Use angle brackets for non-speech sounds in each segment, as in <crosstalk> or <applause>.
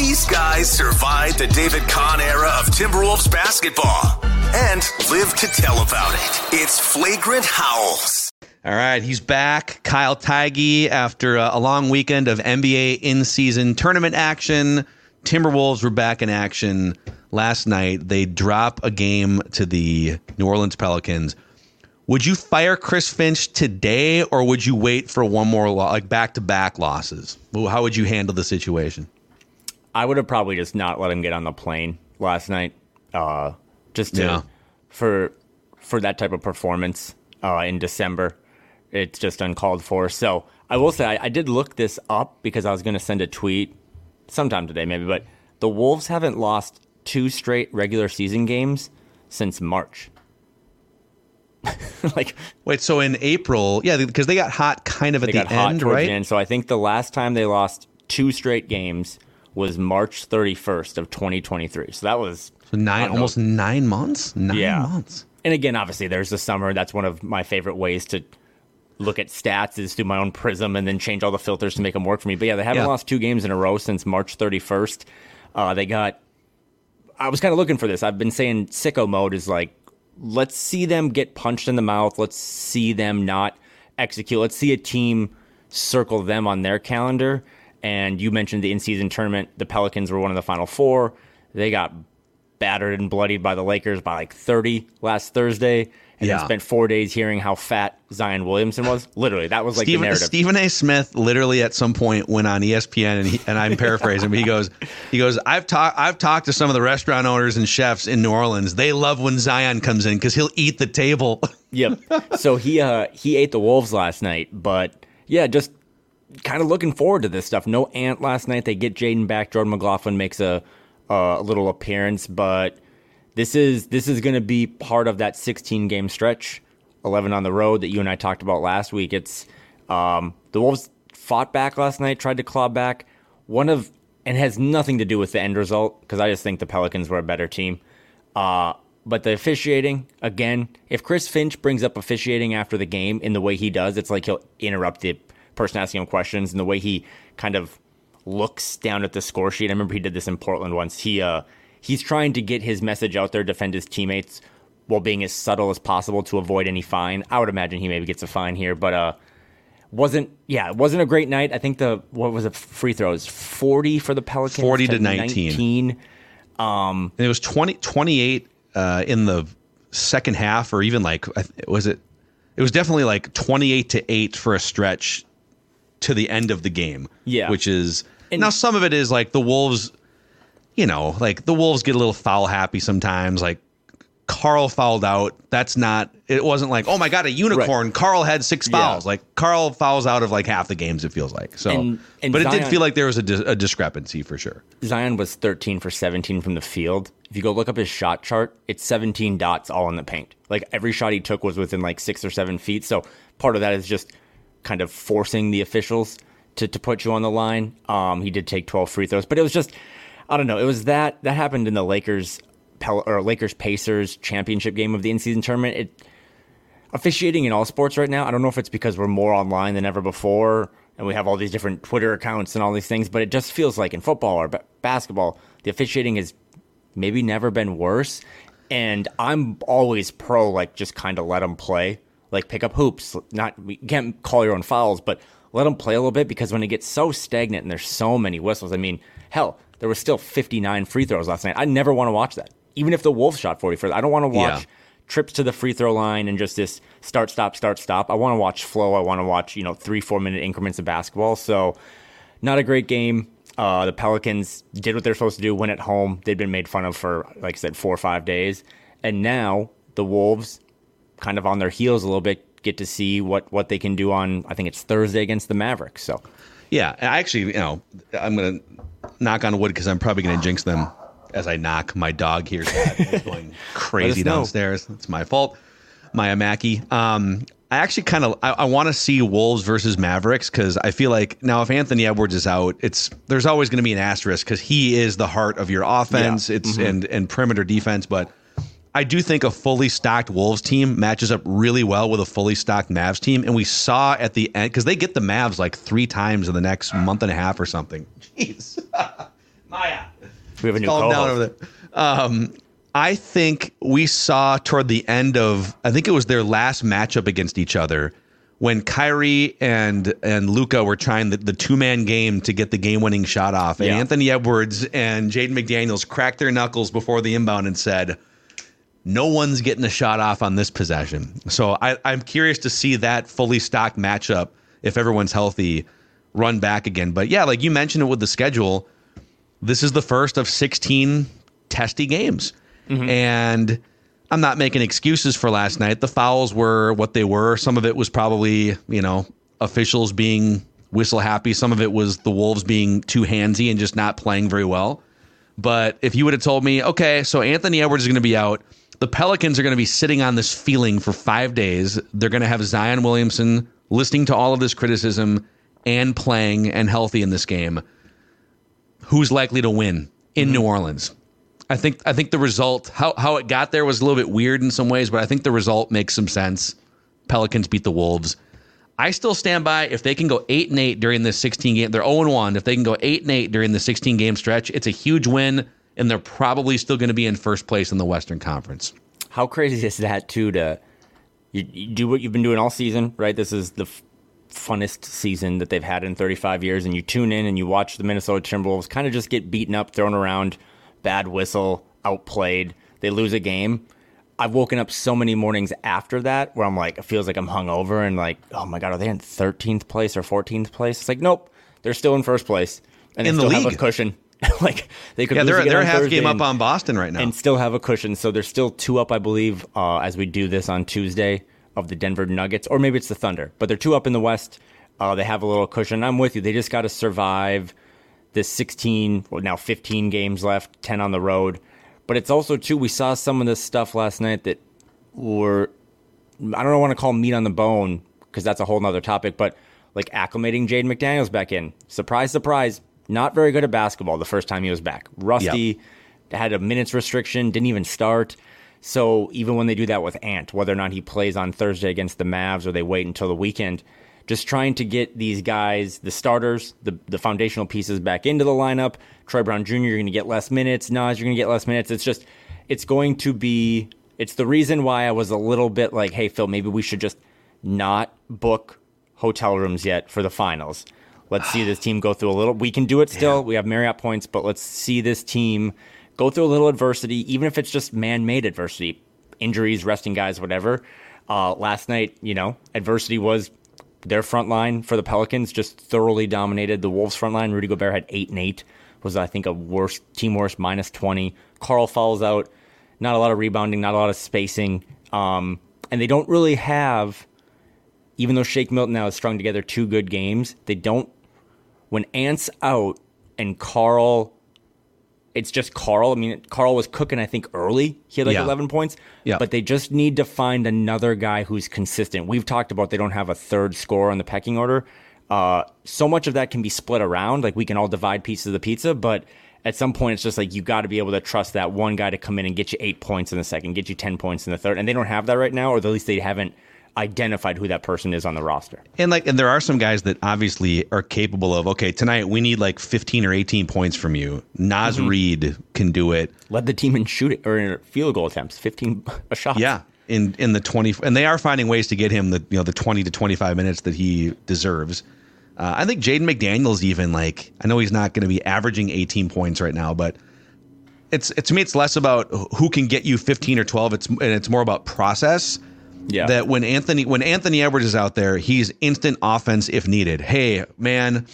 These guys survived the David Kahn era of Timberwolves basketball and live to tell about it. It's Flagrant Howls. All right, he's back. Kyle Theige after a long weekend of NBA in season tournament action. Timberwolves were back in action last night. They drop a game to the New Orleans Pelicans. Would you fire Chris Finch today, or would you wait for one more like back to back losses? How would you handle the situation? I would have probably just not let him get on the plane last night, uh, just to, Yeah. for for that type of performance uh, in December. It's just uncalled for. So I will say I, I did look this up because I was going to send a tweet sometime today, maybe. But the Wolves haven't lost two straight regular season games since March. <laughs> like Wait, so in April, yeah, because they got hot kind of at they the got end, right? the end. So I think the last time they lost two straight games was March 31st of 2023. So that was So nine, I don't know. almost nine months. Nine Yeah. months. and again, obviously, there's the summer. That's one of my favorite ways to look at stats is through my own prism and then change all the filters to make them work for me. But yeah, they haven't Yeah. lost two games in a row since March 31st. Uh, they got. I was kind of looking for this. I've been saying sicko mode is like, let's see them get punched in the mouth. Let's see them not execute. Let's see a team circle them on their calendar. And you mentioned the in-season tournament. The Pelicans were one of the final four. They got battered and bloodied by the Lakers by like 30 last Thursday. And Yeah. then spent four days hearing how fat Zion Williamson was. Literally, that was like Stephen, the narrative. Stephen A. Smith literally at some point went on ESPN and, he, and I'm paraphrasing, but he goes, he goes, I've talked, I've talked to some of the restaurant owners and chefs in New Orleans. They love when Zion comes in because he'll eat the table. Yep. so he uh he ate the Wolves last night, but yeah, just kind of looking forward to this stuff. No Ant last night. They get Jaden back. Jordan McLaughlin makes a a little appearance, but this is this is going to be part of that 16 game stretch, 11 on the road that you and I talked about last week. It's um the Wolves fought back last night, tried to claw back. One of and has nothing to do with the end result because I just think the Pelicans were a better team. Uh, but the officiating, again, if Chris Finch brings up officiating after the game in the way he does, it's like he'll interrupt the person asking him questions and the way he kind of looks down at the score sheet. I remember he did this in Portland once. He uh he's trying to get his message out there, defend his teammates while being as subtle as possible to avoid any fine. I would imagine he maybe gets a fine here, but uh wasn't yeah, it wasn't a great night. I think the what was it free throws? 40 for the Pelicans 40 to 19. 19. And it was 20, 28 uh, in the second half, or even like, was it? It was definitely like 28 to 8 for a stretch to the end of the game. Yeah. Which is, And- now some of it is like the Wolves, you know, like the Wolves get a little foul happy sometimes. Like Karl fouled out. That's not, it wasn't like, oh my God, a unicorn. Karl had six fouls. Like Karl fouls out of like half the games, it feels like. So, And- and but it did feel like there was a, dis- a discrepancy for sure. Zion was 13 for 17 from the field. If you go look up his shot chart, it's 17 dots all in the paint. Like every shot he took was within like six or seven feet. So part of that is just kind of forcing the officials to, to put you on the line. Um, he did take 12 free throws, but it was just, I don't know. It was that that happened in the Lakers or Lakers Pacers championship game of the in season tournament. It officiating in all sports right now. I don't know if it's because we're more online than ever before and we have all these different Twitter accounts and all these things, but it just feels like in football or ba- basketball, the officiating has maybe never been worse. And I'm always pro, like, just kind of let them play, like, pick up hoops. Not, you can't call your own fouls, but let them play a little bit because when it gets so stagnant and there's so many whistles, I mean, hell, there was still 59 free throws last night. I never want to watch that. Even if the Wolves shot 40 for I don't want to watch Yeah. trips to the free throw line and just this start, stop, start, stop. I want to watch flow. I want to watch, you know, three, four minute increments of basketball. So, not a great game. Uh, the Pelicans did what they're supposed to do, win at home. They'd been made fun of for, like I said, four or five days. And now the Wolves, kind of on their heels a little bit, get to see what, what they can do on, I think it's Thursday against the Mavericks. So, Yeah, I actually, you know, I'm gonna knock on wood because I'm probably gonna jinx them as I knock. My dog here's <laughs> going crazy know. downstairs. It's my fault. Maya Mackey. Um, I actually kind of I, I want to see Wolves versus Mavericks because I feel like now if Anthony Edwards is out, it's there's always going to be an asterisk because he is the heart of your offense. Yeah. It's and and perimeter defense, but. I do think a fully stocked Wolves team matches up really well with a fully stocked Mavs team. And we saw at the end, because they get the Mavs like three times in the next month and a half or something. <laughs> Jeez. <laughs> Maya. We have a new Calm down over there. Um, I think we saw toward the end of I think it was their last matchup against each other when Kyrie and and Luka were trying the, the two man game to get the game winning shot off. And Yeah. Anthony Edwards and Jaden McDaniels cracked their knuckles before the inbound and said, No one's getting a shot off on this possession. So I, I'm curious to see that fully stocked matchup if everyone's healthy run back again. But yeah, like you mentioned it with the schedule, this is the first of 16 testy games. Mm-hmm. And I'm not making excuses for last night. The fouls were what they were. Some of it was probably, you know, officials being whistle happy. Some of it was the Wolves being too handsy and just not playing very well. But if you would have told me, okay, so Anthony Edwards is going to be out, the Pelicans are going to be sitting on this feeling for five days. They're going to have Zion Williamson listening to all of this criticism and playing and healthy in this game. Who's likely to win in mm-hmm. New Orleans? I think I think the result how how it got there was a little bit weird in some ways, but I think the result makes some sense. Pelicans beat the Wolves. I still stand by if they can go eight and eight during this 16 game. They're 0 and 1. If they can go eight and eight during the 16 game stretch, it's a huge win, and they're probably still going to be in first place in the Western Conference. How crazy is that too? To you, you do what you've been doing all season, right? This is the f- funnest season that they've had in 35 years, and you tune in and you watch the Minnesota Timberwolves kind of just get beaten up, thrown around, bad whistle, outplayed. They lose a game. I've woken up so many mornings after that where I'm like, it feels like I'm hungover and like, oh my god, are they in 13th place or 14th place? It's like, nope, they're still in first place and In they the still have a cushion. <laughs> like they could Yeah, they're they're a half Thursday game up on Boston right now. and still have a cushion. So there's still two up, I believe, uh, as we do this on Tuesday of the Denver Nuggets, or maybe it's the Thunder, but they're two up in the West. Uh, they have a little cushion. I'm with you. They just got to survive this 16, well, now 15 games left, 10 on the road. But it's also, too, we saw some of this stuff last night that were, I don't want to call meat on the bone because that's a whole nother topic, but like acclimating Jaden McDaniels back in. Surprise, surprise, not very good at basketball the first time he was back. Rusty, had a minutes restriction, didn't even start. So even when they do that with Ant, whether or not he plays on Thursday against the Mavs or they wait until the weekend, just trying to get these guys, the starters, the, the foundational pieces back into the lineup. Troy Brown Jr., you're going to get less minutes. Naz, you're going to get less minutes. It's just, it's going to be, it's the reason why I was a little bit like, hey, Phil, maybe we should just not book hotel rooms yet for the finals. Let's see this team go through a little. We can do it still. We have Marriott points, but let's see this team go through a little adversity, even if it's just man-made adversity, injuries, resting guys, whatever. Uh, last night, you know, adversity was their front line for the Pelicans just thoroughly dominated the Wolves front line. Rudy Gobert had eight and eight, was I think a worst team worst minus twenty. Karl falls out, not a lot of rebounding, not a lot of spacing, um, and they don't really have. Even though Shake Milton now has strung together two good games, they don't. When Ant's out and Karl it's just Karl. I mean, Karl was cooking, I think, early. He had like Yeah. 11 points. Yeah. But they just need to find another guy who's consistent. We've talked about they don't have a third scorer on the pecking order. Uh, so much of that can be split around. Like we can all divide pieces of the pizza, but at some point it's just like you got to be able to trust that one guy to come in and get you eight points in the second, get you 10 points in the third. And they don't have that right now, or at least they haven't identified who that person is on the roster. And like, and there are some guys that obviously are capable of. Okay, tonight we need like 15 or 18 points from you. Naz Mm-hmm. Reid can do it. Led the team in shooting or in field goal attempts, 15 <laughs> a shot. Yeah, in in the 20, and they are finding ways to get him the you know the 20 to 25 minutes that he deserves. Uh, I think Jaden McDaniels even like I know he's not going to be averaging 18 points right now, but it's it, to me it's less about who can get you 15 or 12. It's and it's more about process. Yeah. that when Anthony when Anthony Edwards is out there, he's instant offense if needed. Hey, man,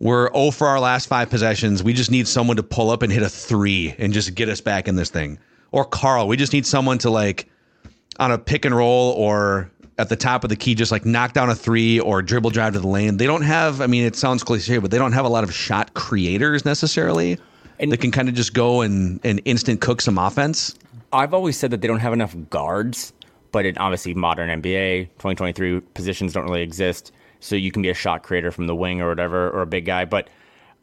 we're 0 for our last five possessions. We just need someone to pull up and hit a three and just get us back in this thing. Or Karl, we just need someone to like on a pick and roll or at the top of the key, just like knock down a three or dribble drive to the lane. They don't have, I mean, it sounds cliche, but they don't have a lot of shot creators necessarily. And- that can kind of just go and, and instant cook some offense. I've always said that they don't have enough guards, but in obviously modern NBA 2023 positions don't really exist. So you can be a shot creator from the wing or whatever, or a big guy. But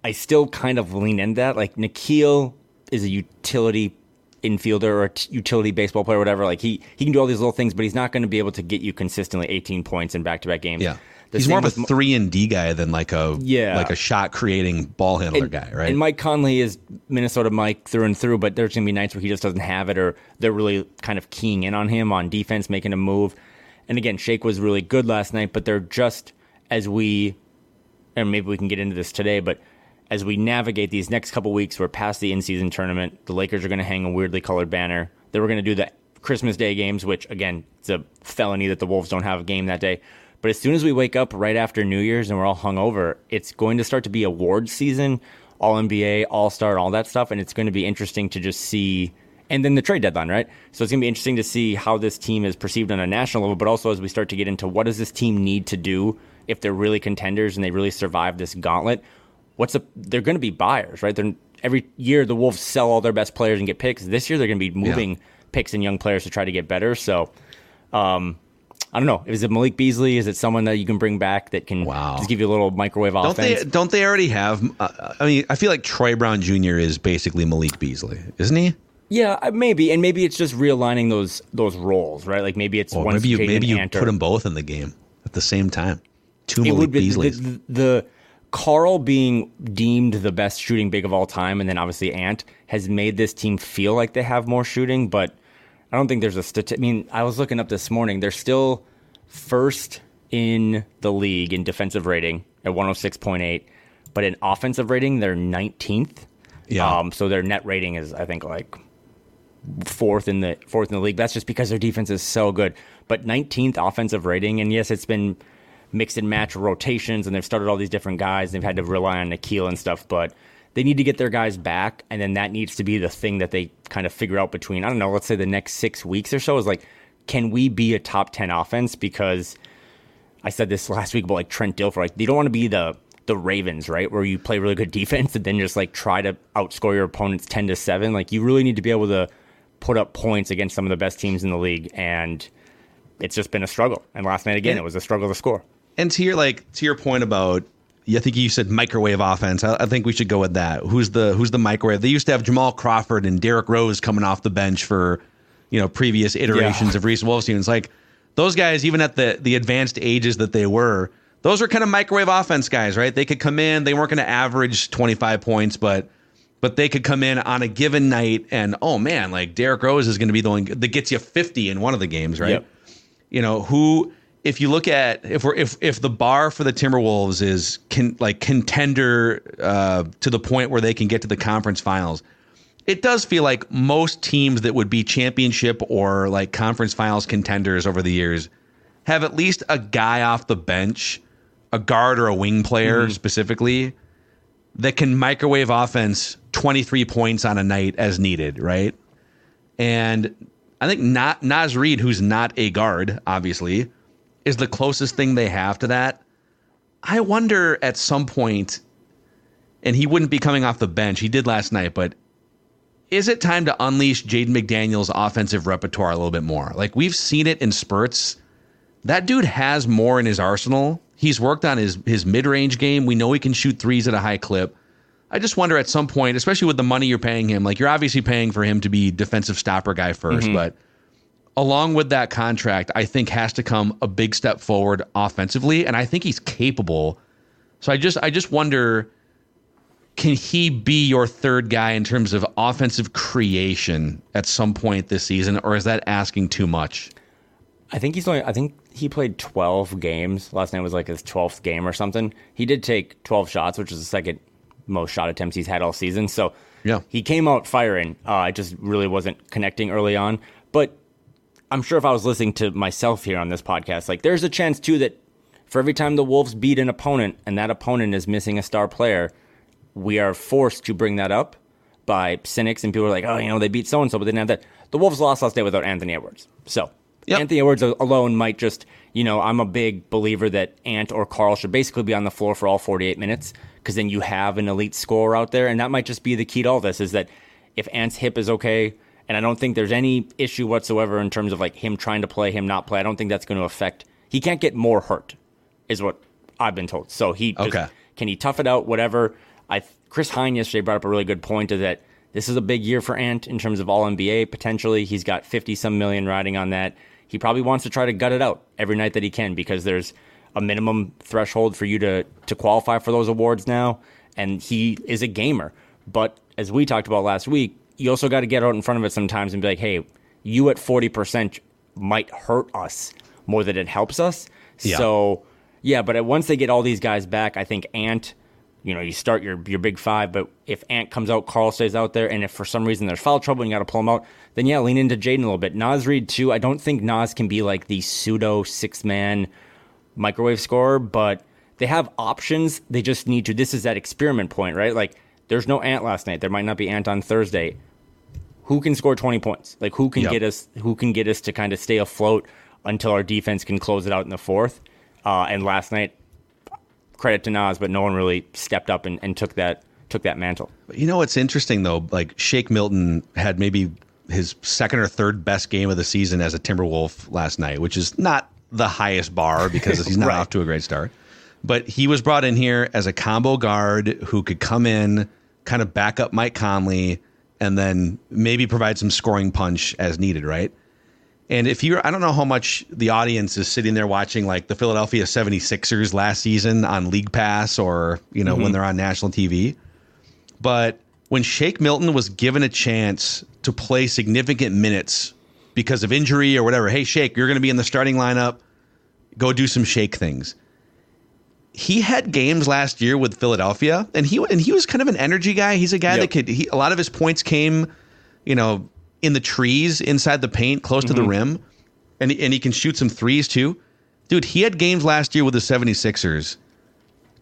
I still kind of lean into that. Like Nickeil is a utility infielder or utility baseball player, or whatever. Like he he can do all these little things, but he's not going to be able to get you consistently 18 points in back to back games. Yeah. He's more of a three and D guy than like a Yeah. like a shot creating ball handler and, guy, right? And Mike Conley is Minnesota Mike through and through, but there's gonna be nights where he just doesn't have it, or they're really kind of keying in on him on defense, making a move. And again, Shake was really good last night, but they're just as we, and maybe we can get into this today, but as we navigate these next couple weeks, we're past the in-season tournament. The Lakers are going to hang a weirdly colored banner. Then we're going to do the Christmas Day games, which again, it's a felony that the Wolves don't have a game that day. But as soon as we wake up right after New Year's and we're all hungover, it's going to start to be awards season, All NBA, All Star, all that stuff, and it's going to be interesting to just see. And then the trade deadline, right? So it's going to be interesting to see how this team is perceived on a national level, but also as we start to get into what does this team need to do if they're really contenders and they really survive this gauntlet. What's a, they're going to be buyers, right? They're, every year the Wolves sell all their best players and get picks. This year they're going to be moving picks and young players to try to get better. So, um, I don't know. Is it Malik Beasley? Is it someone that you can bring back that can Wow. just give you a little microwave don't offense? they don't they already have? Uh, I mean, I feel like Troy Brown Jr. is basically Malik Beasley, isn't he? yeah, uh, maybe, and maybe it's just realigning those those roles, right? Like maybe it's Or one maybe you Jaden maybe you put them both in the game at the same time. Two it Malik would be the, the, the Karl being deemed the best shooting big of all time, and then obviously Ant has made this team feel like they have more shooting, but I don't think there's a stat. I mean, I was looking up this morning. They're still first in the league in defensive rating at 106.8, but in offensive rating they're 19th. Yeah. Um, so their net rating is, I think, like fourth in the fourth in the league. That's just because their defense is so good. But 19th offensive rating, and yes, it's been mix and match rotations, and they've started all these different guys. They've had to rely on Nickeil and stuff, but they need to get their guys back, and then that needs to be the thing that they kind of figure out between I don't know, let's say the next six weeks or so is like, can we be a top 10 offense? Because I said this last week about like Trent Dilfer. Like they don't want to be the the Ravens, right? Where you play really good <laughs> defense and then just like try to outscore your opponents ten to seven. Like you really need to be able to put up points against some of the best teams in the league, and it's just been a struggle. And last night again, it was a struggle to score. And to your like to your point about, I think you said microwave offense. I, I think we should go with that. Who's the who's the microwave? They used to have Jamal Crawford and Derrick Rose coming off the bench for, you know, previous iterations Yeah. of Reese Wolves teams. Like those guys, even at the the advanced ages that they were, those were kind of microwave offense guys, right? They could come in. They weren't going to average twenty five points, but but they could come in on a given night and oh man, like Derrick Rose is going to be the one that gets you fifty in one of the games, right? Yep. you know who if you look at if we're if if the bar for the Timberwolves is can like contender uh, to the point where they can get to the conference finals, it does feel like most teams that would be championship or like conference finals contenders over the years have at least a guy off the bench, a guard or a wing player specifically that can microwave offense 23 points on a night as needed, right? And I think not Naz Reid, who's not a guard, obviously, is the closest thing they have to that. I wonder at some point, and he wouldn't be coming off the bench. He did last night, but is it time to unleash Jaden McDaniels' offensive repertoire a little bit more? Like we've seen it in spurts. That dude has more in his arsenal. He's worked on his his mid range game. We know he can shoot threes at a high clip. I just wonder at some point, especially with the money you're paying him, like you're obviously paying for him to be defensive stopper guy 1st mm-hmm. but along with that contract, I think has to come a big step forward offensively, and I think he's capable. So I just I just wonder, can he be your third guy in terms of offensive creation at some point this season, or is that asking too much? I think he's only. I think he played 12 games. Last night was like his 12th game or something. He did take 12 shots, which is the second most shot attempts he's had all season. So Yeah. he came out firing. Uh, it just really wasn't connecting early on. But I'm sure if I was listening to myself here on this podcast, like there's a chance too that for every time the Wolves beat an opponent and that opponent is missing a star player, we are forced to bring that up by cynics and people are like, oh, you know, they beat so and so, but they didn't have that. The Wolves lost last day without Anthony Edwards. So Yep. Anthony Edwards alone might just, you know, I'm a big believer that Ant or Karl should basically be on the floor for all 48 minutes because then you have an elite scorer out there. And that might just be the key to all this is that if Ant's hip is okay, and I don't think there's any issue whatsoever in terms of like him trying to play, him not play. I don't think that's going to affect. He can't get more hurt, is what I've been told. So he just, Okay. can he tough it out? Whatever. I Chris Hine yesterday brought up a really good point of that. This is a big year for Ant in terms of All NBA potentially. He's got fifty some million riding on that. He probably wants to try to gut it out every night that he can because there's a minimum threshold for you to to qualify for those awards now, and he is a gamer. But as we talked about last week, you also got to get out in front of it sometimes and be like, hey, you at forty percent might hurt us more than it helps us. Yeah. So yeah, but once they get all these guys back, I think Ant you know, you start your your big five, but if Ant comes out, Karl stays out there, and if for some reason there's foul trouble and you got to pull him out, then yeah, lean into Jaden a little bit. Naz Reid too. I don't think Naz can be like the pseudo six man microwave scorer, but they have options. They just need to. This is that experiment point, right? Like there's no Ant last night. There might not be Ant on Thursday. Who can score 20 points? Like who can Yep. get us? Who can get us to kind of stay afloat until our defense can close it out in the fourth? Uh, and last night, credit to Naz, but no one really stepped up and, and took that took that mantle. You know what's interesting though? Like Shake Milton had maybe his second or third best game of the season as a Timberwolf last night, which is not the highest bar because he's <laughs> not Right. off to a great start. But he was brought in here as a combo guard who could come in, kind of back up Mike Conley, and then maybe provide some scoring punch as needed, right? And if you're, I don't know how much the audience is sitting there watching like the Philadelphia 76ers last season on League Pass or, you know, when mm-hmm. they're on national TV. But when Shake Milton was given a chance to play significant minutes because of injury or whatever, hey, Shake, you're going to be in the starting lineup. Go do some Shake things. He had games last year with Philadelphia, and he and he was kind of an energy guy. He's a guy Yep. that could. He, a lot of his points came, you know, in the trees inside the paint, close to the rim, and he- and he can shoot some threes too. Dude, he had games last year with the 76ers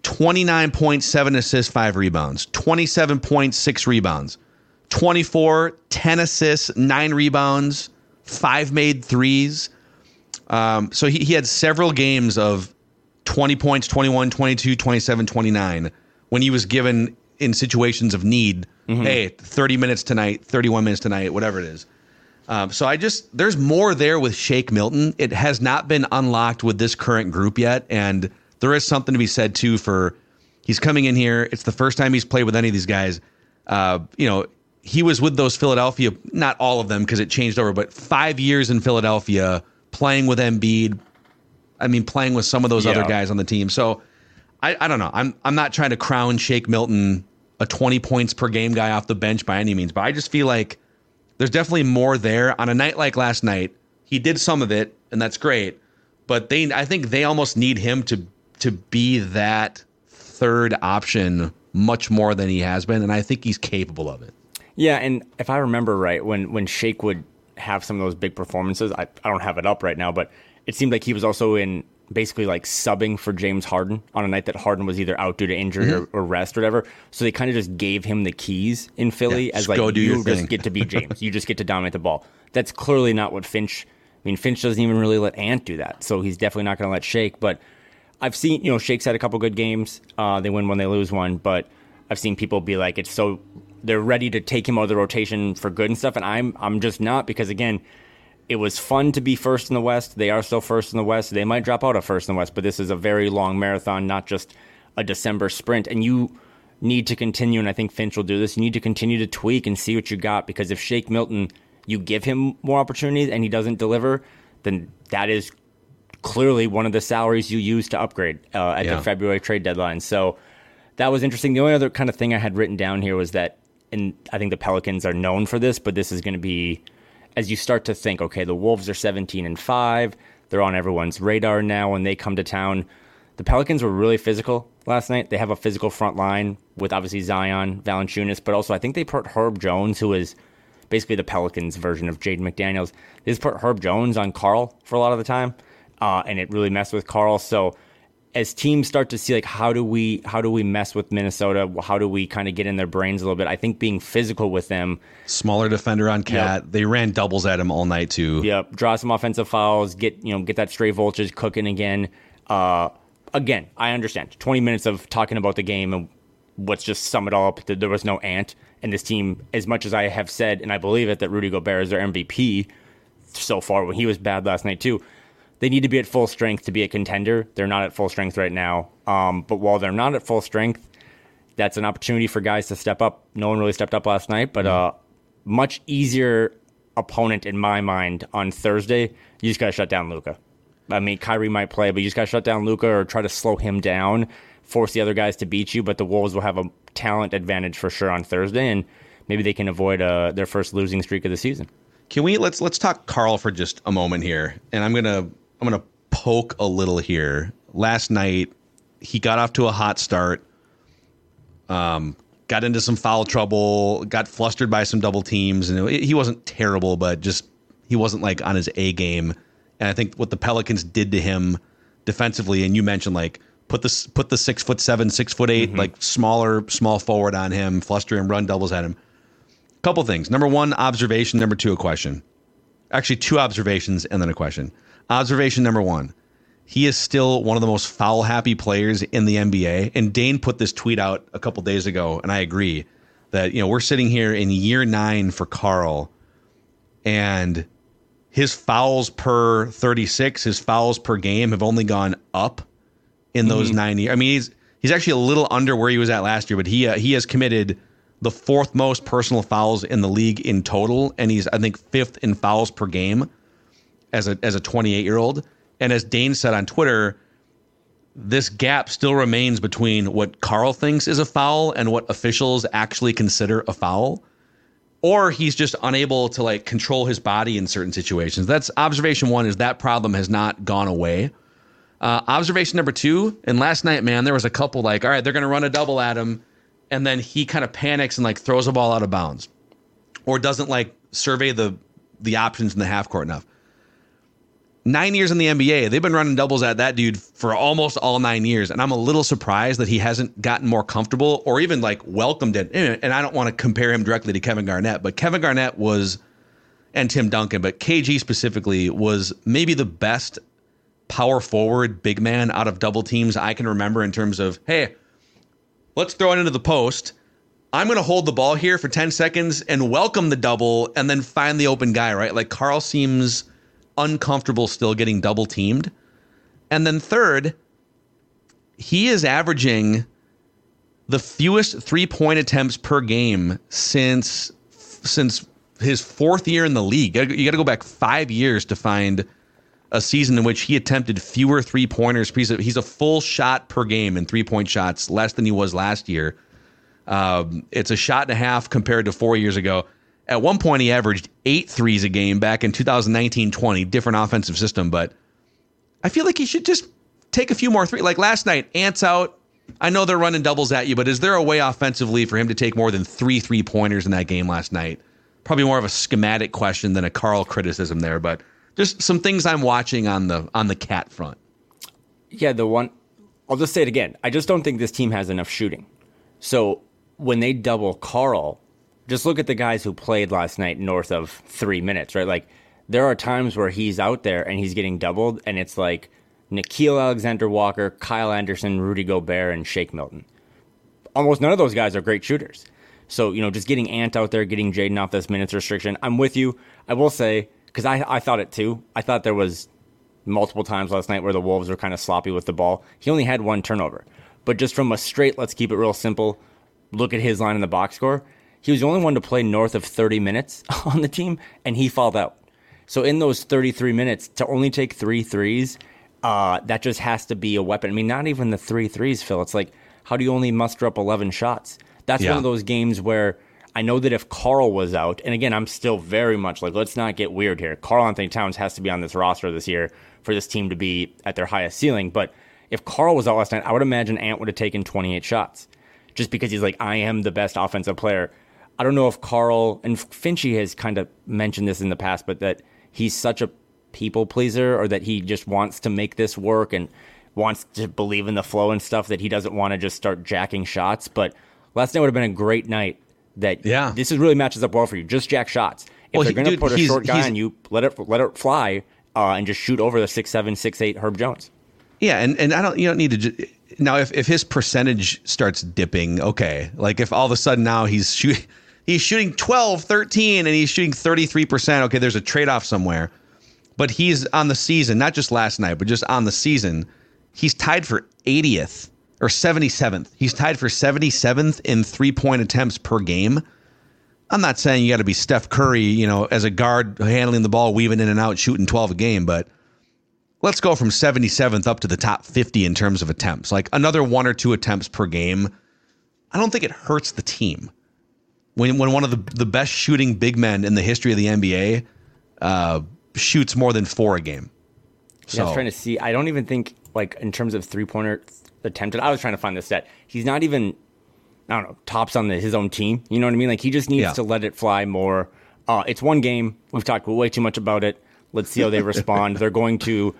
29.7 assists, 5 rebounds, 27.6 rebounds, 24, 10 assists, 9 rebounds, 5 made threes. Um, so he, he had several games of 20 points, 21, 22, 27, 29 when he was given in situations of need. Hey, 30 minutes tonight, 31 minutes tonight, whatever it is. Um, so I just there's more there with Shake Milton. It has not been unlocked with this current group yet, and there is something to be said too for he's coming in here. It's the first time he's played with any of these guys. Uh, you know, he was with those Philadelphia, not all of them because it changed over, but five years in Philadelphia playing with Embiid. I mean, playing with some of those other guys on the team. So I, I don't know. I'm I'm not trying to crown Shake Milton a 20 points per game guy off the bench by any means, but I just feel like there's definitely more there on a night like last night. He did some of it, and that's great. But they, I think they almost need him to to be that third option much more than he has been, and I think he's capable of it. Yeah, and if I remember right, when when Shake would have some of those big performances, I, I don't have it up right now, but it seemed like he was also in basically like subbing for James Harden on a night that Harden was either out due to injury or, or rest or whatever. So they kind of just gave him the keys in Philly Yeah, as like you just thing." get to be <laughs> James. you just get to dominate the ball. That's clearly not what Finch. I mean, Finch doesn't even really let Ant do that, so he's definitely not going to let Shake. But I've seen, you know, Shake's had a couple good games. Uh, they win one, they lose one. But I've seen people be like, it's so they're ready to take him out of the rotation for good and stuff, and I'm I'm just not because again, it was fun to be first in the West. They are still first in the West. They might drop out of first in the West, but this is a very long marathon, not just a December sprint. And you need to continue, and I think Finch will do this. You need to continue to tweak and see what you got because if Shake Milton, you give him more opportunities and he doesn't deliver, then that is clearly one of the salaries you use to upgrade uh, at Yeah. the February trade deadline. So that was interesting. The only other kind of thing I had written down here was that, and I think the Pelicans are known for this, but this is going to be as you start to think, okay, the Wolves are 17 and 5. They're on everyone's radar now when they come to town. The Pelicans were really physical last night. They have a physical front line with obviously Zion, Valanciunas, but also I think they put Herb Jones, who is basically the Pelicans version of Jaden McDaniels. They just put Herb Jones on Karl for a lot of the time, uh, and it really messed with Karl. So as teams start to see like how do we how do we mess with Minnesota? How do we kind of get in their brains a little bit? I think being physical with them Smaller defender on KAT. They ran doubles at him all night too. Yep, draw some offensive fouls, get you know get that straight voltage cooking again. Uh, again, I understand. Twenty minutes of talking about the game and let's just sum it all up. There was no ant, and this team, as much as I have said, and I believe it, that Rudy Gobert is their MVP so far when he was bad last night too. They need to be at full strength to be a contender. They're not at full strength right now. Um, but while they're not at full strength, that's an opportunity for guys to step up. No one really stepped up last night, but uh, much easier opponent in my mind on Thursday. You just got to shut down Luka. I mean, Kyrie might play, but you just got to shut down Luka or try to slow him down, force the other guys to beat you. But the Wolves will have a talent advantage for sure on Thursday, and maybe they can avoid uh, their first losing streak of the season. Can we let's let's talk Karl for just a moment here, and I'm gonna I'm gonna poke a little here. Last night, he got off to a hot start. Um, got into some foul trouble, got flustered by some double teams, and he wasn't terrible, but just he wasn't like on his A game. And I think what the Pelicans did to him defensively, and you mentioned like put the put the six foot seven, six foot 8 mm-hmm. like smaller small forward on him, fluster him, run doubles at him. Couple things. Number one, observation. Number two, a question. Actually, two observations and then a question. Observation number one he is still one of the most foul happy players in the NBA. And Dane put this tweet out a couple days ago, and I agree that you know we're sitting here in year nine for Karl, and his fouls per 36, his fouls per game have only gone up in those mm-hmm. nine years. I mean, he's he's actually a little under where he was at last year, but he uh, he has committed the fourth most personal fouls in the league in total, and he's I think fifth in fouls per game as a as a 28 year old. And as Dane said on Twitter, this gap still remains between what Karl thinks is a foul and what officials actually consider a foul. Or he's just unable to like control his body in certain situations. That's observation one is that problem has not gone away. Uh, observation number two, and last night, man, there was a couple like, all right, they're going to run a double at him. And then he kind of panics and like throws a ball out of bounds or doesn't like survey the the options in the half court enough nine years in the NBA. They've been running doubles at that dude for almost all nine years. And I'm a little surprised that he hasn't gotten more comfortable or even like welcomed it. And I don't want to compare him directly to Kevin Garnett, but Kevin Garnett was, and Tim Duncan, but KG specifically was maybe the best power forward big man out of double teams I can remember in terms of, hey, let's throw it into the post. I'm going to hold the ball here for 10 seconds and welcome the double and then find the open guy, right? Like Karl seems uncomfortable still getting double teamed. And then third, he is averaging the fewest three-point attempts per game since since his fourth year in the league. You got to go back 5 years to find a season in which he attempted fewer three-pointers. He's a, he's a full shot per game in three-point shots, less than he was last year. Um, it's a shot and a half compared to 4 years ago. At one point, he averaged eight threes a game back in 2019 20, different offensive system. But I feel like he should just take a few more three. Like last night, Ant's out. I know they're running doubles at you, but is there a way offensively for him to take more than three three pointers in that game last night? Probably more of a schematic question than a Karl criticism there, but just some things I'm watching on the on the cat front. Yeah, the one I'll just say it again. I just don't think this team has enough shooting. So when they double Karl, just look at the guys who played last night north of three minutes, right? Like there are times where he's out there and he's getting doubled, and it's like Nickeil Alexander Walker, Kyle Anderson, Rudy Gobert, and Shake Milton. Almost none of those guys are great shooters. So, you know, just getting Ant out there, getting Jaden off this minutes restriction. I'm with you. I will say, because I, I thought it too. I thought there was multiple times last night where the Wolves were kind of sloppy with the ball. He only had one turnover. But just from a straight, let's keep it real simple, look at his line in the box score he was the only one to play north of 30 minutes <laughs> on the team, and he fouled out. So in those 33 minutes, to only take three threes, uh, that just has to be a weapon. I mean, not even the three threes, Phil. It's like, how do you only muster up 11 shots? That's yeah. one of those games where I know that if Karl was out, and again, I'm still very much like, let's not get weird here. Karl Anthony Towns has to be on this roster this year for this team to be at their highest ceiling. But if Karl was out last night, I would imagine Ant would have taken 28 shots just because he's like, I am the best offensive player. I don't know if Karl and Finchie has kind of mentioned this in the past, but that he's such a people pleaser or that he just wants to make this work and wants to believe in the flow and stuff that he doesn't want to just start jacking shots. But last night would have been a great night that yeah. this is really matches up well for you. Just jack shots. If well, they're going to put a short guy on you, let it let it fly uh, and just shoot over the six seven six eight Herb Jones. Yeah, and, and I don't you don't need to now if, if his percentage starts dipping, okay. Like if all of a sudden now he's shooting he's shooting 12, 13, and he's shooting 33%. Okay, there's a trade off somewhere. But he's on the season, not just last night, but just on the season, he's tied for 80th or 77th. He's tied for 77th in three point attempts per game. I'm not saying you got to be Steph Curry, you know, as a guard handling the ball, weaving in and out, shooting 12 a game, but let's go from 77th up to the top 50 in terms of attempts. Like another one or two attempts per game. I don't think it hurts the team. When when one of the, the best shooting big men in the history of the NBA uh, shoots more than four a game. So. Yeah, I was trying to see. I don't even think like in terms of three pointer attempted. I was trying to find the stat. He's not even I don't know tops on the, his own team. You know what I mean? Like he just needs yeah. to let it fly more. Uh, it's one game. We've talked way too much about it. Let's see how they <laughs> respond. They're going to.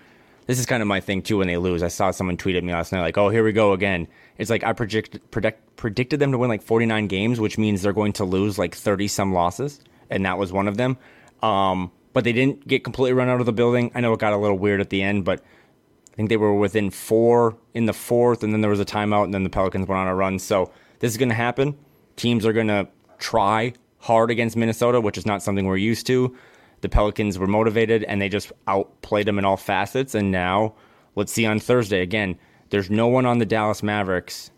This is kind of my thing too when they lose. I saw someone tweet at me last night like, "Oh, here we go again." It's like I predict, predict predicted them to win like 49 games, which means they're going to lose like 30 some losses, and that was one of them. Um, but they didn't get completely run out of the building. I know it got a little weird at the end, but I think they were within four in the fourth, and then there was a timeout, and then the Pelicans went on a run. So this is going to happen. Teams are going to try hard against Minnesota, which is not something we're used to. The Pelicans were motivated and they just outplayed them in all facets. And now, let's see on Thursday again. There's no one on the Dallas Mavericks,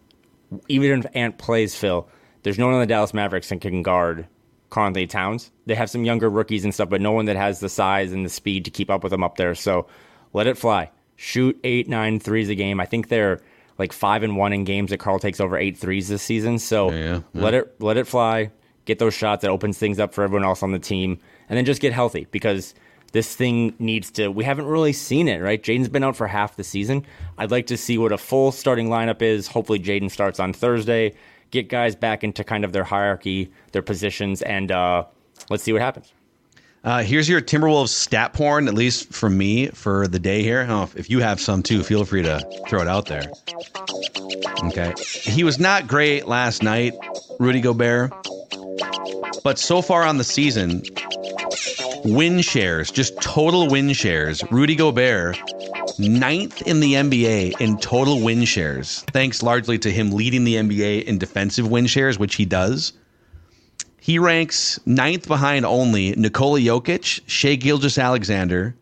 even if Ant plays Phil. There's no one on the Dallas Mavericks that can guard Karl-Anthony Towns. They have some younger rookies and stuff, but no one that has the size and the speed to keep up with them up there. So let it fly. Shoot eight, nine threes a game. I think they're like five and one in games that Karl takes over eight threes this season. So yeah, yeah. let it let it fly get those shots. That opens things up for everyone else on the team, and then just get healthy because this thing needs to. We haven't really seen it, right? Jaden's been out for half the season. I'd like to see what a full starting lineup is. Hopefully, Jaden starts on Thursday. Get guys back into kind of their hierarchy, their positions, and uh, let's see what happens. Uh, here's your Timberwolves stat porn, at least from me for the day here. If, if you have some too, feel free to throw it out there. Okay. He was not great last night, Rudy Gobert. But so far on the season, win shares, just total win shares, Rudy Gobert, ninth in the NBA in total win shares, thanks largely to him leading the NBA in defensive win shares, which he does. He ranks ninth behind only Nikola Jokic, Shai Gilgeous Alexander,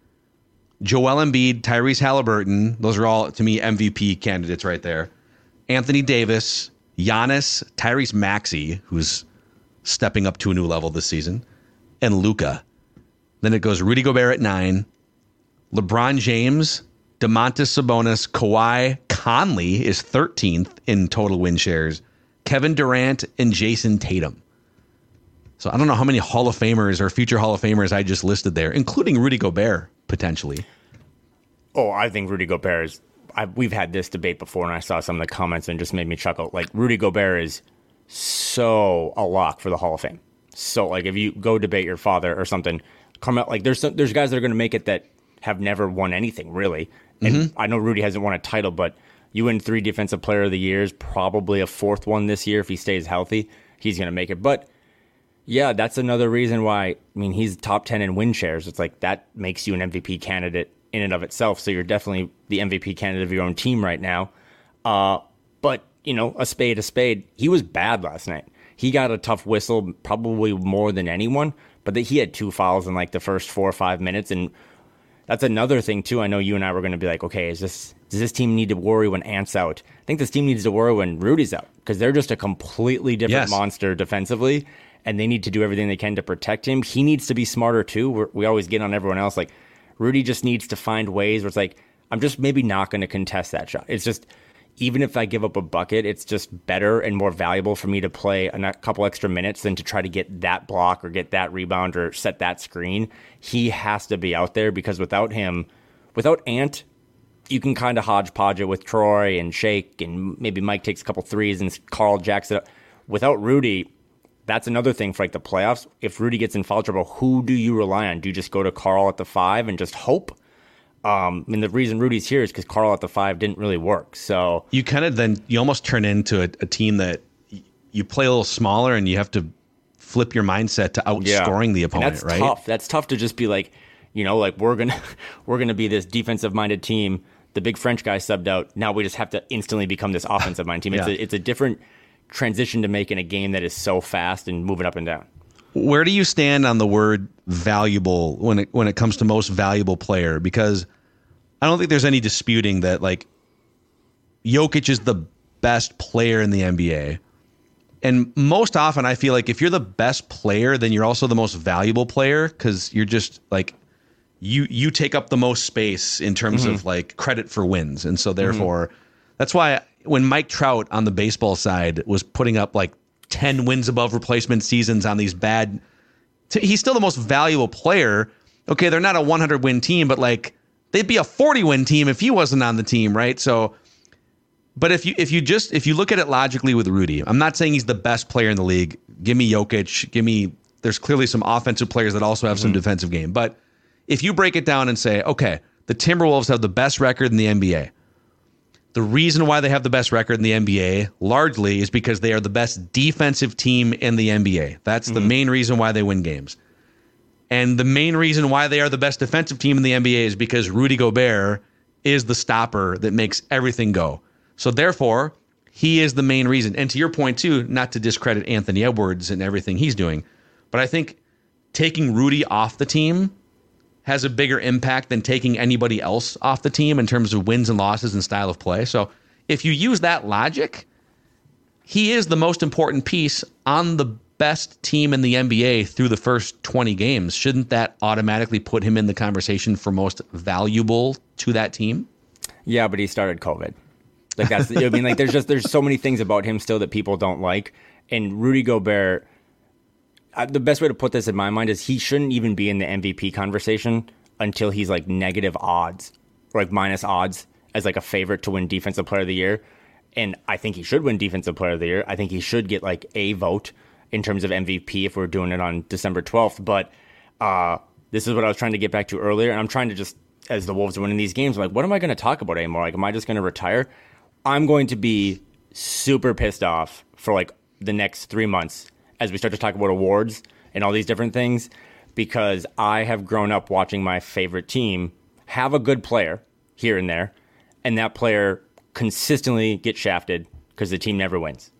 Joel Embiid, Tyrese Haliburton. Those are all, to me, MVP candidates right there. Anthony Davis, Giannis, Tyrese Maxey, who's stepping up to a new level this season, and Luka. Then it goes Rudy Gobert at nine, LeBron James, Domantas Sabonis, Kawhi Conley is 13th in total win shares, Kevin Durant, and Jayson Tatum. So I don't know how many Hall of Famers or future Hall of Famers I just listed there, including Rudy Gobert potentially. Oh, I think Rudy Gobert is. I, we've had this debate before, and I saw some of the comments and just made me chuckle. Like Rudy Gobert is so a lock for the Hall of Fame. So like if you go debate your father or something, come out like there's some, there's guys that are going to make it that have never won anything really. And mm-hmm. I know Rudy hasn't won a title, but you win three Defensive Player of the Years, probably a fourth one this year if he stays healthy. He's going to make it. But yeah, that's another reason why. I mean, he's top ten in win shares. It's like that makes you an MVP candidate in and of itself. So you're definitely the MVP candidate of your own team right now. Uh, but you know, a spade a spade. He was bad last night. He got a tough whistle, probably more than anyone, but the, he had two fouls in like the first four or five minutes. And that's another thing, too. I know you and I were going to be like, okay, is this, does this team need to worry when Ant's out? I think this team needs to worry when Rudy's out because they're just a completely different yes. monster defensively and they need to do everything they can to protect him. He needs to be smarter, too. We're, we always get on everyone else. Like, Rudy just needs to find ways where it's like, I'm just maybe not going to contest that shot. It's just even if I give up a bucket, it's just better and more valuable for me to play a couple extra minutes than to try to get that block or get that rebound or set that screen. He has to be out there because without him, without Ant, you can kind of hodgepodge it with Troy and Shake and maybe Mike takes a couple threes and Karl jacks it up. Without Rudy, that's another thing for like the playoffs. If Rudy gets in foul trouble, who do you rely on? Do you just go to Karl at the five and just hope? Um, I mean, the reason Rudy's here is because Karl at the five didn't really work. So you kind of then you almost turn into a, a, team that you play a little smaller and you have to flip your mindset to outscoring yeah. the opponent. And that's right? tough. That's tough to just be like, you know, like we're gonna <laughs> we're gonna be this defensive minded team. The big French guy subbed out. Now we just have to instantly become this <laughs> offensive minded team. It's yeah. a, it's a different transition to make in a game that is so fast and moving up and down. Where do you stand on the word valuable when it when it comes to most valuable player? Because I don't think there's any disputing that like Jokic is the best player in the NBA. And most often I feel like if you're the best player, then you're also the most valuable player because you're just like you you take up the most space in terms mm-hmm. of like credit for wins, and so mm-hmm. therefore, that's why when Mike Trout on the baseball side was putting up like ten wins above replacement seasons on these bad, t- he's still the most valuable player. Okay, they're not a 100 win team, but like they'd be a 40 win team if he wasn't on the team, right? So. But if you if you just if you look at it logically with Rudy, I'm not saying he's the best player in the league. Give me Jokic. Give me. There's clearly some offensive players that also have some mm-hmm. defensive game. But if you break it down and say, okay, the Timberwolves have the best record in the NBA. The reason why they have the best record in the NBA largely is because they are the best defensive team in the NBA. That's the mm-hmm. main reason why they win games. And the main reason why they are the best defensive team in the NBA is because Rudy Gobert is the stopper that makes everything go. So therefore, he is the main reason. And to your point too, not to discredit Anthony Edwards and everything he's doing, but I think taking Rudy off the team has a bigger impact than taking anybody else off the team in terms of wins and losses and style of play. So if you use that logic, he is the most important piece on the best team in the NBA through the first 20 games. Shouldn't that automatically put him in the conversation for most valuable to that team? Yeah, but he started COVID. Like that's I mean, like there's just there's so many things about him still that people don't like. And Rudy Gobert, the best way to put this in my mind is he shouldn't even be in the MVP conversation until he's like negative odds, like minus odds as like a favorite to win Defensive Player of the Year. And I think he should win Defensive Player of the Year. I think he should get like a vote in terms of MVP if we're doing it on December 12th. But uh, this is what I was trying to get back to earlier. And I'm trying to just, as the Wolves are winning these games, I'm like, what am I going to talk about anymore? Like, am I just going to retire? I'm going to be super pissed off for like the next three months as we start to talk about awards and all these different things because I have grown up watching my favorite team have a good player here and there, and that player consistently get shafted because the team never wins.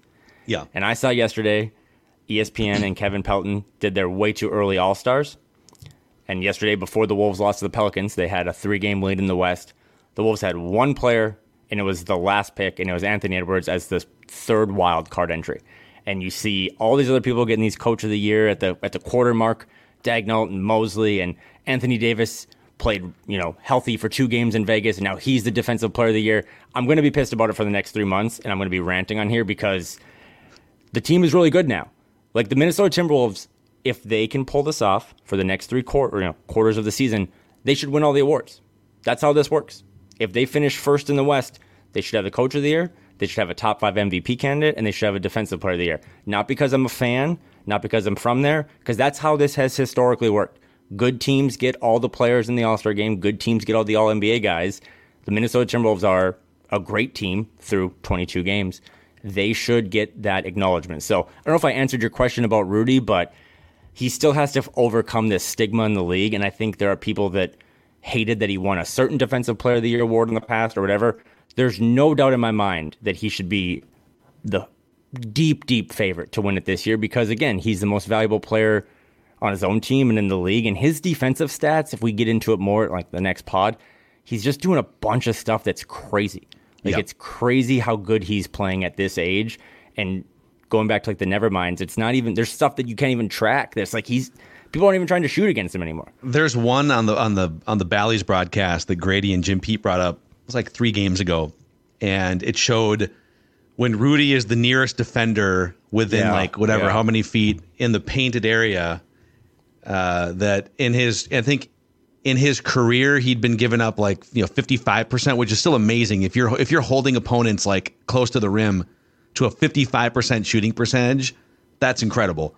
Yeah. And I saw yesterday ESPN and Kevin Pelton did their way too early All Stars. And yesterday, before the Wolves lost to the Pelicans, they had a three game lead in the West. The Wolves had one player, and it was the last pick, and it was Anthony Edwards as the third wild card entry. And you see all these other people getting these Coach of the Year at the at the quarter mark, Daigneault and Mosley and Anthony Davis played, you know, healthy for two games in Vegas, and now he's the Defensive Player of the Year. I'm going to be pissed about it for the next three months, and I'm going to be ranting on here because the team is really good now. Like the Minnesota Timberwolves, if they can pull this off for the next three quarter, you know, quarters of the season, they should win all the awards. That's how this works. If they finish first in the West, they should have the Coach of the Year, they should have a top five MVP candidate, and they should have a Defensive Player of the Year. Not because I'm a fan, not because I'm from there, because that's how this has historically worked. Good teams get all the players in the All Star game. Good teams get all the All NBA guys. The Minnesota Timberwolves are a great team through 22 games. They should get that acknowledgement. So I don't know if I answered your question about Rudy, but he still has to overcome this stigma in the league. And I think there are people that hated that he won a certain Defensive Player of the Year award in the past or whatever. There's no doubt in my mind that he should be the deep, deep favorite to win it this year because, again, he's the most valuable player on his own team and in the league. And his defensive stats, if we get into it more like the next pod, he's just doing a bunch of stuff that's crazy. Like Yeah. it's crazy how good he's playing at this age. And going back to like the Neverminds, it's not even there's stuff that you can't even track. There's like he's people aren't even trying to shoot against him anymore. There's one on the on the on the Bally's broadcast that Grady and Jim Pete brought up. It was like three games ago, and it showed when Rudy is the nearest defender within Yeah, like whatever yeah. how many feet in the painted area. Uh, that in his, I think, in his career he'd been given up like you know 55 percent, which is still amazing. If you're if you're holding opponents like close to the rim to a 55 percent shooting percentage, that's incredible.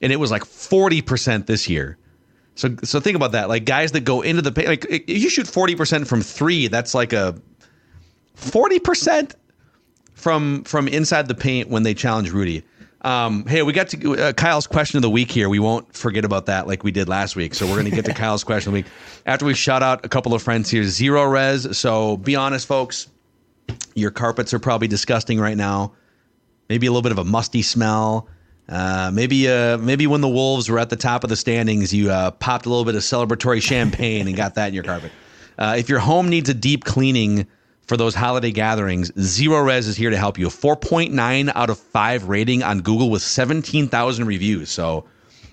And it was like 40 percent this year. So so think about that. Like guys that go into the paint, like if you shoot forty percent from three, that's like a forty percent from from inside the paint when they challenge Rudy. Um, hey, we got to uh, Kyle's question of the week here. We won't forget about that like we did last week. So we're going to get to <laughs> Kyle's question of the week after we shout out a couple of friends here. Zerorez. So be honest, folks. Your carpets are probably disgusting right now. Maybe a little bit of a musty smell. Uh, maybe uh, maybe when the Wolves were at the top of the standings, you uh, popped a little bit of celebratory champagne and got that in your carpet. Uh, if your home needs a deep cleaning for those holiday gatherings, Zerorez is here to help you. A 4.9 out of 5 rating on Google with 17,000 reviews. So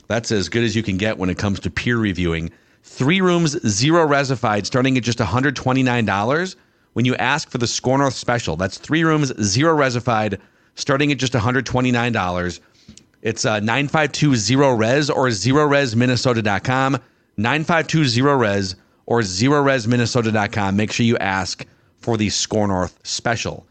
that's as good as you can get when it comes to peer reviewing. Three rooms, zero resified, starting at just $129 when you ask for the Score North special. That's three rooms, zero resified, starting at just $129. It's uh, 9520res or zeroresminnesota.com. 9520res or zeroresminnesota.com. Make sure you ask for the Score North special.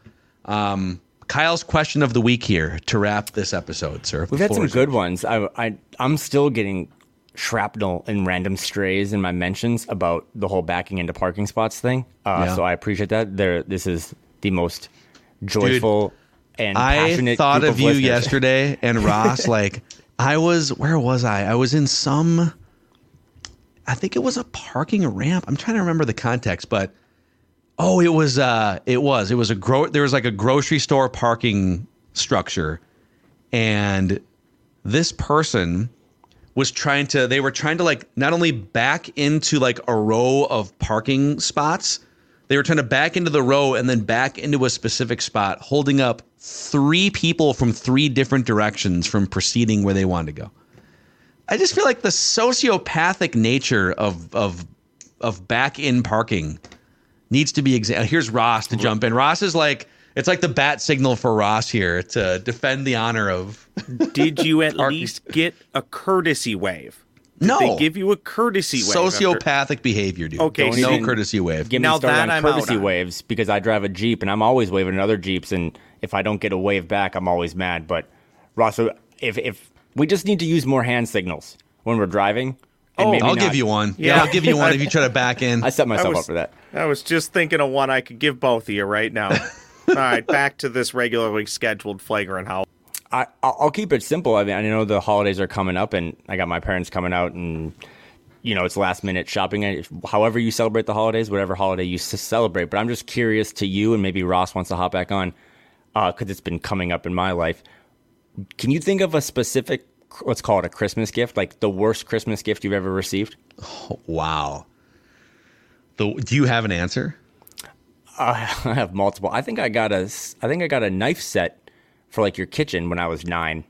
Um, Kyle's question of the week here to wrap this episode, sir. We've had some good ones. I, I I'm still getting shrapnel and random strays in my mentions about the whole backing into parking spots thing. Uh, Yeah. So I appreciate that. There, this is the most joyful and I thought group of you yesterday and <laughs> Ross. like, I was, where was I? I was in some, I think it was a parking ramp. I'm trying to remember the context, but oh, it was, uh, it was, it was a gro, there was like a grocery store parking structure. And this person was trying to, they were trying to like not only back into like a row of parking spots, they were trying to back into the row and then back into a specific spot, holding up three people from three different directions from proceeding where they wanted to go. I just feel like the sociopathic nature of of of back in parking needs to be examined. Uh, here's Ross to jump in. Ross is like it's like the bat signal for Ross here to defend the honor of. Did you at <laughs> least get a courtesy wave? Did No. they give you a courtesy wave. after- Sociopathic behavior, dude. Okay, no so- courtesy wave. Get me Now started that on I'm out courtesy on. waves because I drive a Jeep and I'm always waving at other Jeeps. And if I don't get a wave back, I'm always mad. But Ross, if, if we just need to use more hand signals when we're driving. Oh, I'll not- give you one. Yeah. Yeah, I'll give you one if you try to <laughs> back in. I set myself was- up for that. I was just thinking of one I could give both of you right now. <laughs> All right, back to this regularly scheduled flagrant howl. I, I'll keep it simple. I mean, I know the holidays are coming up, and I got my parents coming out, and you know it's last minute shopping. However you celebrate the holidays, whatever holiday you celebrate. But I'm just curious to you, and maybe Ross wants to hop back on uh, because it's been coming up in my life. Can you think of a specific, let's call it a Christmas gift, like the worst Christmas gift you've ever received? Oh, wow. The, do you have an answer? <laughs> I have multiple. I think I got a, I think I got a knife set for like your kitchen when I was nine.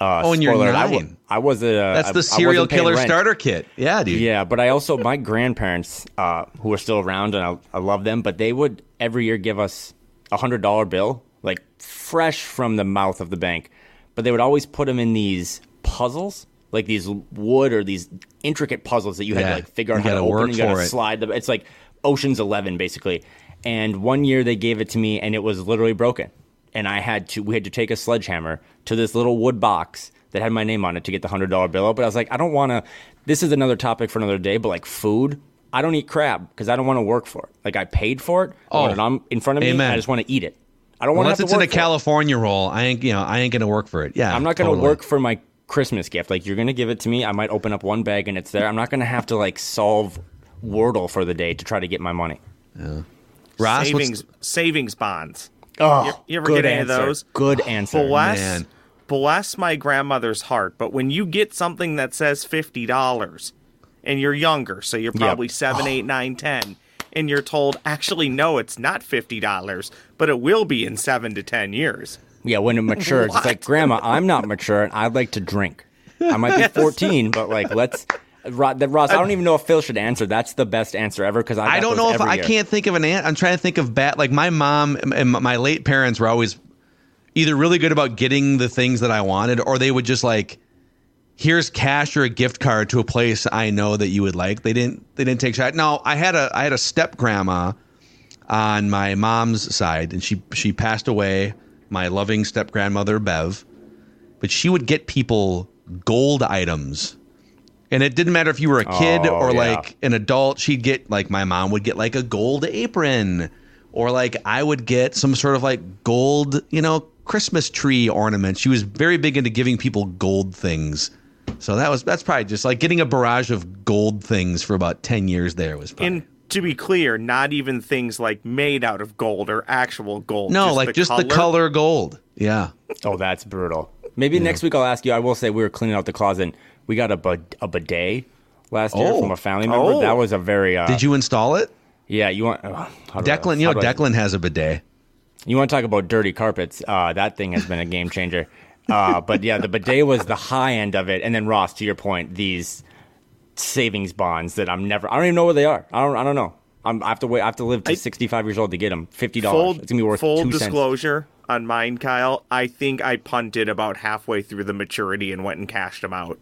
Uh, Oh, and you're spoiler I wa- nine. I, was a. That's I- the I serial killer rent. starter kit. Yeah, dude. Yeah, but I also my grandparents, uh, who are still around, and I, I love them. But they would every year give us a hundred dollar bill, like fresh from the mouth of the bank. But they would always put them in these puzzles, like these wood or these intricate puzzles that you had Yeah, to like figure out you how to open. and You got to slide them. It's like Ocean's Eleven, basically. And one year they gave it to me, and it was literally broken. And I had to, we had to take a sledgehammer to this little wood box that had my name on it to get the hundred dollar bill out. But I was like, I don't want to. This is another topic for another day. But like food, I don't eat crab because I don't want to work for it. Like I paid for it. I want Oh, it on in front of me. amen. I just want to eat it. I don't want Unless have it's to in a for it. California roll, I ain't you know I ain't gonna work for it. Yeah, I'm not going to totally. work for my Christmas gift. Like you're going to give it to me. I might open up one bag and it's there. I'm not going to have to like solve Wordle for the day to try to get my money. Ross, savings savings bonds. Oh, You- you ever good get any of answer. those? Good answer. Bless, man. bless my grandmother's heart. But when you get something that says fifty dollars, and you're younger, so you're probably seven, oh. eight, nine, ten, and you're told, actually, no, it's not fifty dollars, but it will be in seven to ten years. Yeah, when it matures, it's like, <laughs> Grandma, I'm not mature and I'd like to drink. I might be 14, but like, let's. Ross, I don't even know if Phil should answer. That's the best answer ever because I, I don't know if I year. can't think of an ant. I'm trying to think of bat. Like my mom and my late parents were always either really good about getting the things that I wanted, or they would just like, here's cash or a gift card to a place I know that you would like. They didn't. They didn't take shot. No, I had a I had a step grandma on my mom's side, and she she passed away. My loving step grandmother Bev, but she would get people gold items. And it didn't matter if you were a kid Oh, or yeah. like an adult. She'd get like my mom would get like a gold apron, or like I would get some sort of like gold, you know, Christmas tree ornament. She was very big into giving people gold things. So that was that's probably just like getting a barrage of gold things for about ten years. There was probably. And to be clear, not even things like made out of gold or actual gold. no, like just the color gold. Yeah. Oh, that's brutal. Maybe next week I'll ask you. I will say we were cleaning out the closet. We got a, a bidet last year Oh. from a family member. Oh. That was a very. Uh, Did you install it? Yeah, you want. Uh, I- Declan, you know I- Declan has a bidet. You want to talk about dirty carpets? Uh, that thing has been a game changer. Uh, but yeah, the bidet was the high end of it, and then Ross, to your point, these savings bonds that I'm never. I don't even know where they are. I don't. I don't know. I'm, I have to wait. I have to live to 65 years old to get them. Fifty dollars. It's gonna be worth full two cents. Disclosure on mine, Kyle. I think I punted about halfway through the maturity and went and cashed them out.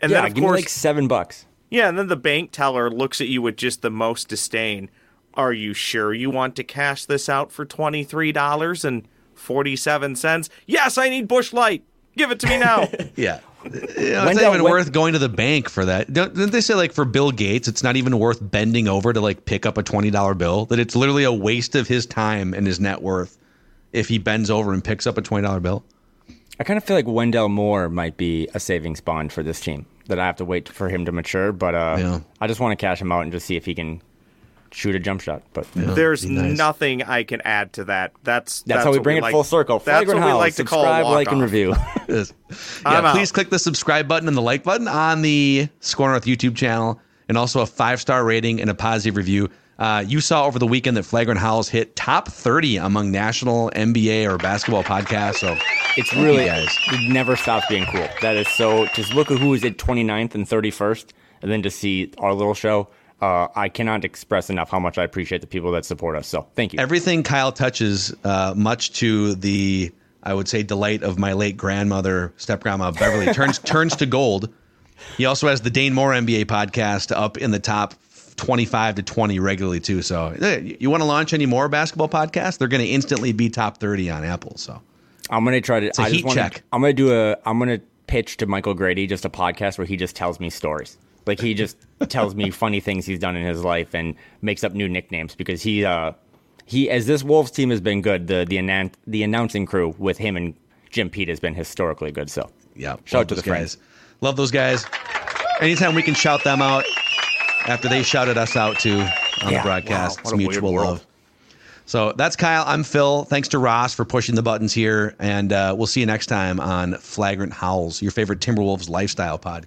And Yeah, then of give me like seven bucks. yeah, and then the bank teller looks at you with just the most disdain. Are you sure you want to cash this out for twenty three dollars and forty seven cents? Yes, I need Busch Light. Give it to me <laughs> now. Yeah. You know, it's not even when- worth going to the bank for that. Don't, didn't they say like for Bill Gates, it's not even worth bending over to like pick up a twenty dollar bill? That it's literally a waste of his time and his net worth if he bends over and picks up a twenty dollar bill. I kind of feel like Wendell Moore might be a savings bond for this team that I have to wait for him to mature. But uh, Yeah. I just want to cash him out and just see if he can shoot a jump shot. But There's nice. nothing I can add to that. That's that's, how we what bring it like- full circle. That's Flagrant what we like to call a Subscribe, like, and review. <laughs> Yes. I'm Yeah, out. please click the subscribe button and the like button on the Score North YouTube channel, and also a five star rating and a positive review. Uh, you saw over the weekend that Flagrant Howls hit top 30 among national NBA or basketball podcasts. So It's really guys. it never stops being cool. That is so. Just look at who is at 29th and 31st, and then to see our little show. Uh, I cannot express enough how much I appreciate the people that support us. So thank you. everything Kyle touches, uh, much to the I would say delight of my late grandmother, step grandma Beverly, turns <laughs> turns to gold. He also has the Dane Moore NBA podcast up in the top 25 to 20 regularly too. So you want to launch any more basketball podcasts? They're going to instantly be top 30 on Apple. So I'm gonna try to. a I heat just wanna, check. I'm gonna do a. I'm gonna pitch to Michael Grady just a podcast where he just tells me stories. Like he just <laughs> tells me funny things he's done in his life and makes up new nicknames because he uh he as this Wolves team has been good. The the the announcing crew with him and Jim Pete has been historically good. So yeah, Shout out to the guys. Love those guys. Anytime we can shout them out after they shouted us out too on Yeah, the broadcast, wow, it's what a weird mutual love. So that's Kyle. I'm Phil. Thanks to Ross for pushing the buttons here. And uh, we'll see you next time on Flagrant Howls, your favorite Timberwolves lifestyle podcast.